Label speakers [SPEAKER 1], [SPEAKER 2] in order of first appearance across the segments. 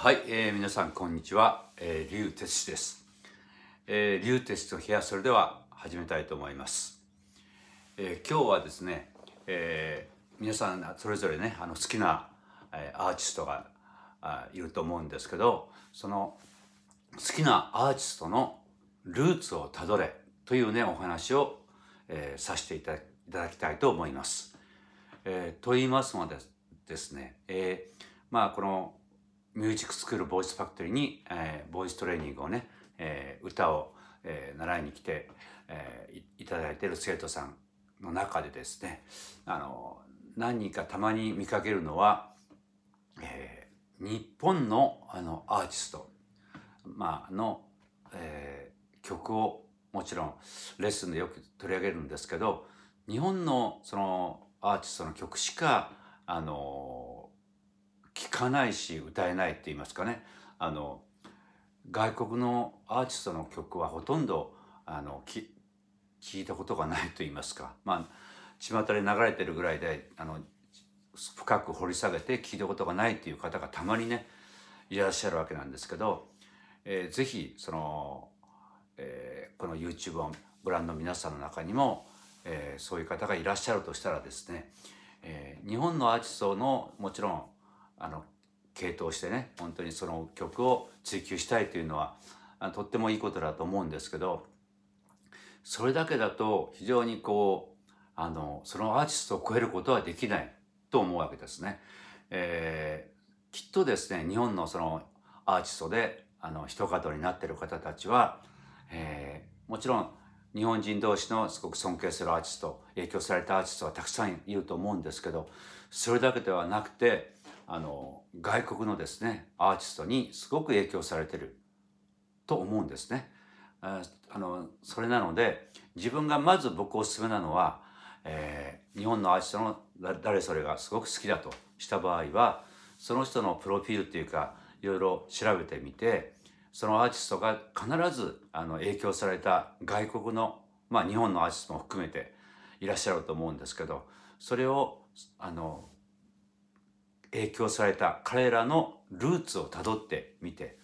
[SPEAKER 1] はい、えー皆さんこんにちは、えー、リュウテツです、えー、リュウテツの部屋それでは始めたいと思います、えー今日はですね、えー皆さんそれぞれねあの好きな、えーアーティストがあいると思うんですけどその好きなアーティストのルーツをたどれというねお話を、えーさせていただいただきたいと思います。えーと言いますのでですね、えーまあこのミュージックスクールボイスファクトリーに、えーボイストレーニングをね、えー歌を、えー習いに来て、えーいただいてる生徒さんの中でですねあの何人かたまに見かけるのは、えー日本のあのアーティスト、まあの、えー曲をもちろんレッスンでよく取り上げるんですけど日本のそのアーティストの曲しかあの聞かないし歌えないって言いますかね。あの外国のアーティストの曲はほとんどあのき聞いたことがないと言いますか。まあ巷で流れてるぐらいであの深く掘り下げて聞いたことがないっていう方がたまにねいらっしゃるわけなんですけど、えーぜひその、えーこの YouTube をご覧の皆さんの中にも、えーそういう方がいらっしゃるとしたらですね、えー日本のアーティストのもちろんあの系統してね本当にその曲を追求したいというのはとってもいいことだと思うんですけどそれだけだと非常にこうあのそのアーティストを超えることはできないと思うわけですね。えーきっとですね日本のそのアーティストであの一方になっている方たちは、えーもちろん日本人同士のすごく尊敬するアーティスト影響されたアーティストはたくさんいると思うんですけどそれだけではなくてあの外国のですねアーティストにすごく影響されてると思うんですね。ああのそれなので自分がまず僕おすすめなのは、えー日本のアーティストの誰それがすごく好きだとした場合はその人のプロフィールっていうかいろいろ調べてみてそのアーティストが必ずあの影響された外国の、まあ、日本のアーティストも含めていらっしゃると思うんですけどそれをあの影響された彼らのルーツをたどってみて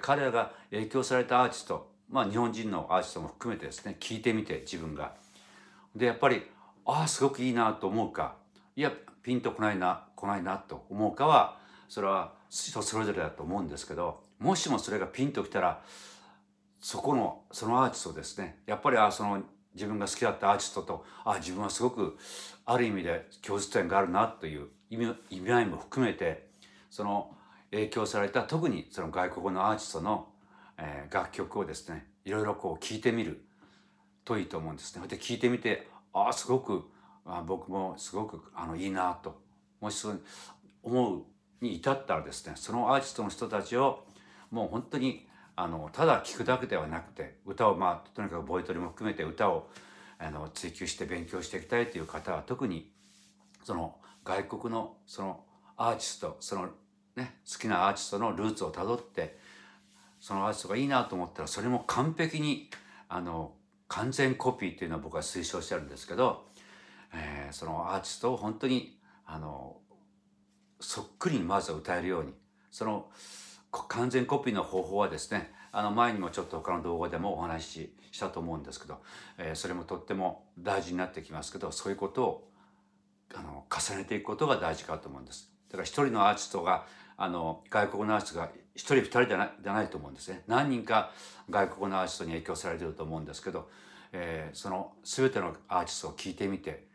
[SPEAKER 1] 彼らが影響されたアーティストまあ日本人のアーティストも含めてですね聞いてみて自分が。でやっぱりああすごくいいなと思うかいやピンとこないな来ないなと思うかはそれは人それぞれだと思うんですけどもしもそれがピンときたらそこのそのアーティストですねやっぱりあその自分が好きだったアーティストとあ自分はすごくある意味で共通点があるなという意味意味合いも含めてその影響された特にその外国のアーティストの、えー楽曲をですねいろいろこう聴いてみるといいと思うんですね。で聞いてみてああすごくあ僕もすごくあのいいなともしそう思うに至ったらですねそのアーティストの人たちをもう本当にあのただ聴くだけではなくて歌をまあとにかくボイトレも含めて歌をあの追求して勉強していきたいという方は特にその外国のそのアーティストそのね好きなアーティストのルーツをたどってそのアーティストがいいなと思ったらそれも完璧にあの完全コピーっていうのは僕は推奨してるんですけど、えーそのアーティストを本当にあのそっくりにまずは歌えるようにその完全コピーの方法はですねあの前にもちょっと他の動画でもお話ししたと思うんですけど、えーそれもとっても大事になってきますけどそういうことをあの重ねていくことが大事かと思うんです。だから一人のアーティストがあの外国のアーティストが一人二人じゃないじゃないと思うんですね。何人か外国のアーティストに影響されてると思うんですけど、えーその全てのアーティストを聞いてみて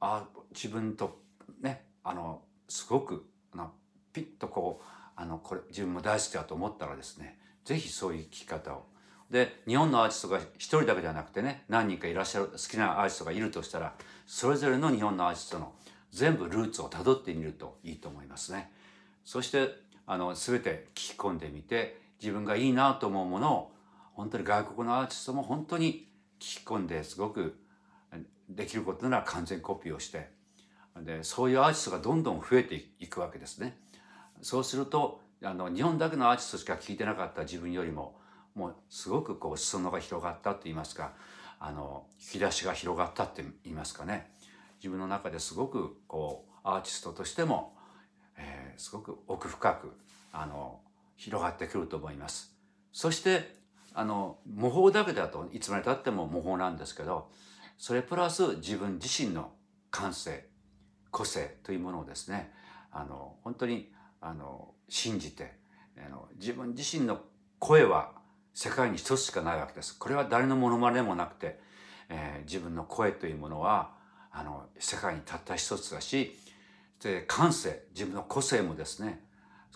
[SPEAKER 1] あ自分とねあのすごくあのピッとこうあのこれ自分も大好きだと思ったらですねぜひそういう聞き方を。で日本のアーティストが一人だけじゃなくてね何人かいらっしゃる好きなアーティストがいるとしたらそれぞれの日本のアーティストの全部ルーツをたどってみるといいと思いますね。そしてあの全て聞き込んでみて自分がいいなと思うものを本当に外国のアーティストも本当に聞き込んですごくできることなら完全コピーをしてでそういうアーティストがどんどん増えていくわけですね。そうするとあの日本だけのアーティストしか聞いてなかった自分よりももうすごくこう裾野が広がったと言いますかあの引き出しが広がったって言いますかね自分の中ですごくこうアーティストとしても、えーすごく奥深くあの広がってくると思いますそしてあの模倣だけだといつまでたっても模倣なんですけどそれプラス自分自身の感性個性というものをですねあの本当にあの信じてあの自分自身の声は世界に一つしかないわけです。これは誰のものまねもなくて、えー、自分の声というものはあの世界にたった一つだしで感性自分の個性もですね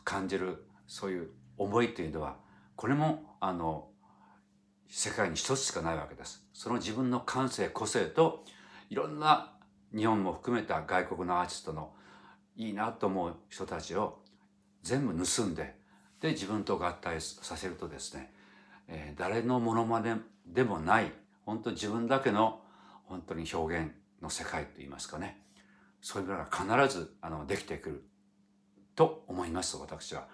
[SPEAKER 1] 感じるそういう思いというのはこれもあの世界に一つしかないわけです。その自分の感性個性といろんな日本も含めた外国のアーティストのいいなと思う人たちを全部盗んでで自分と合体させるとですね、えー、誰のものまねでもない本当自分だけの本当に表現の世界といいますかね。そういうのが必ずあのできてくると思います私は。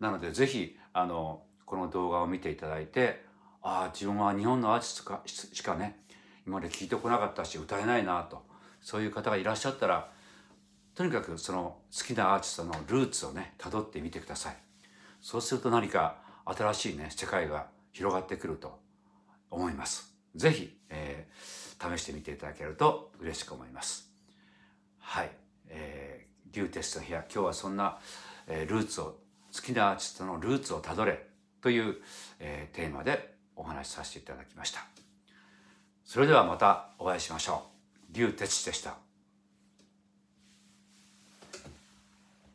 [SPEAKER 1] なのでぜひあのこの動画を見ていただいてああ自分は日本のアーティストかしかね今まで聞いてこなかったし歌えないなとそういう方がいらっしゃったらとにかくその好きなアーティストのルーツをね辿ってみてください。そうすると何か新しいね世界が広がってくると思います。ぜひ、えー、試してみていただけると嬉しく思いますはい、えー、リューテスト部屋今日はそんな、えー、ルーツを好きなアーティストのルーツをたどれという、えー、テーマでお話しさせていただきましたそれではまたお会いしましょう。リュウテチでした。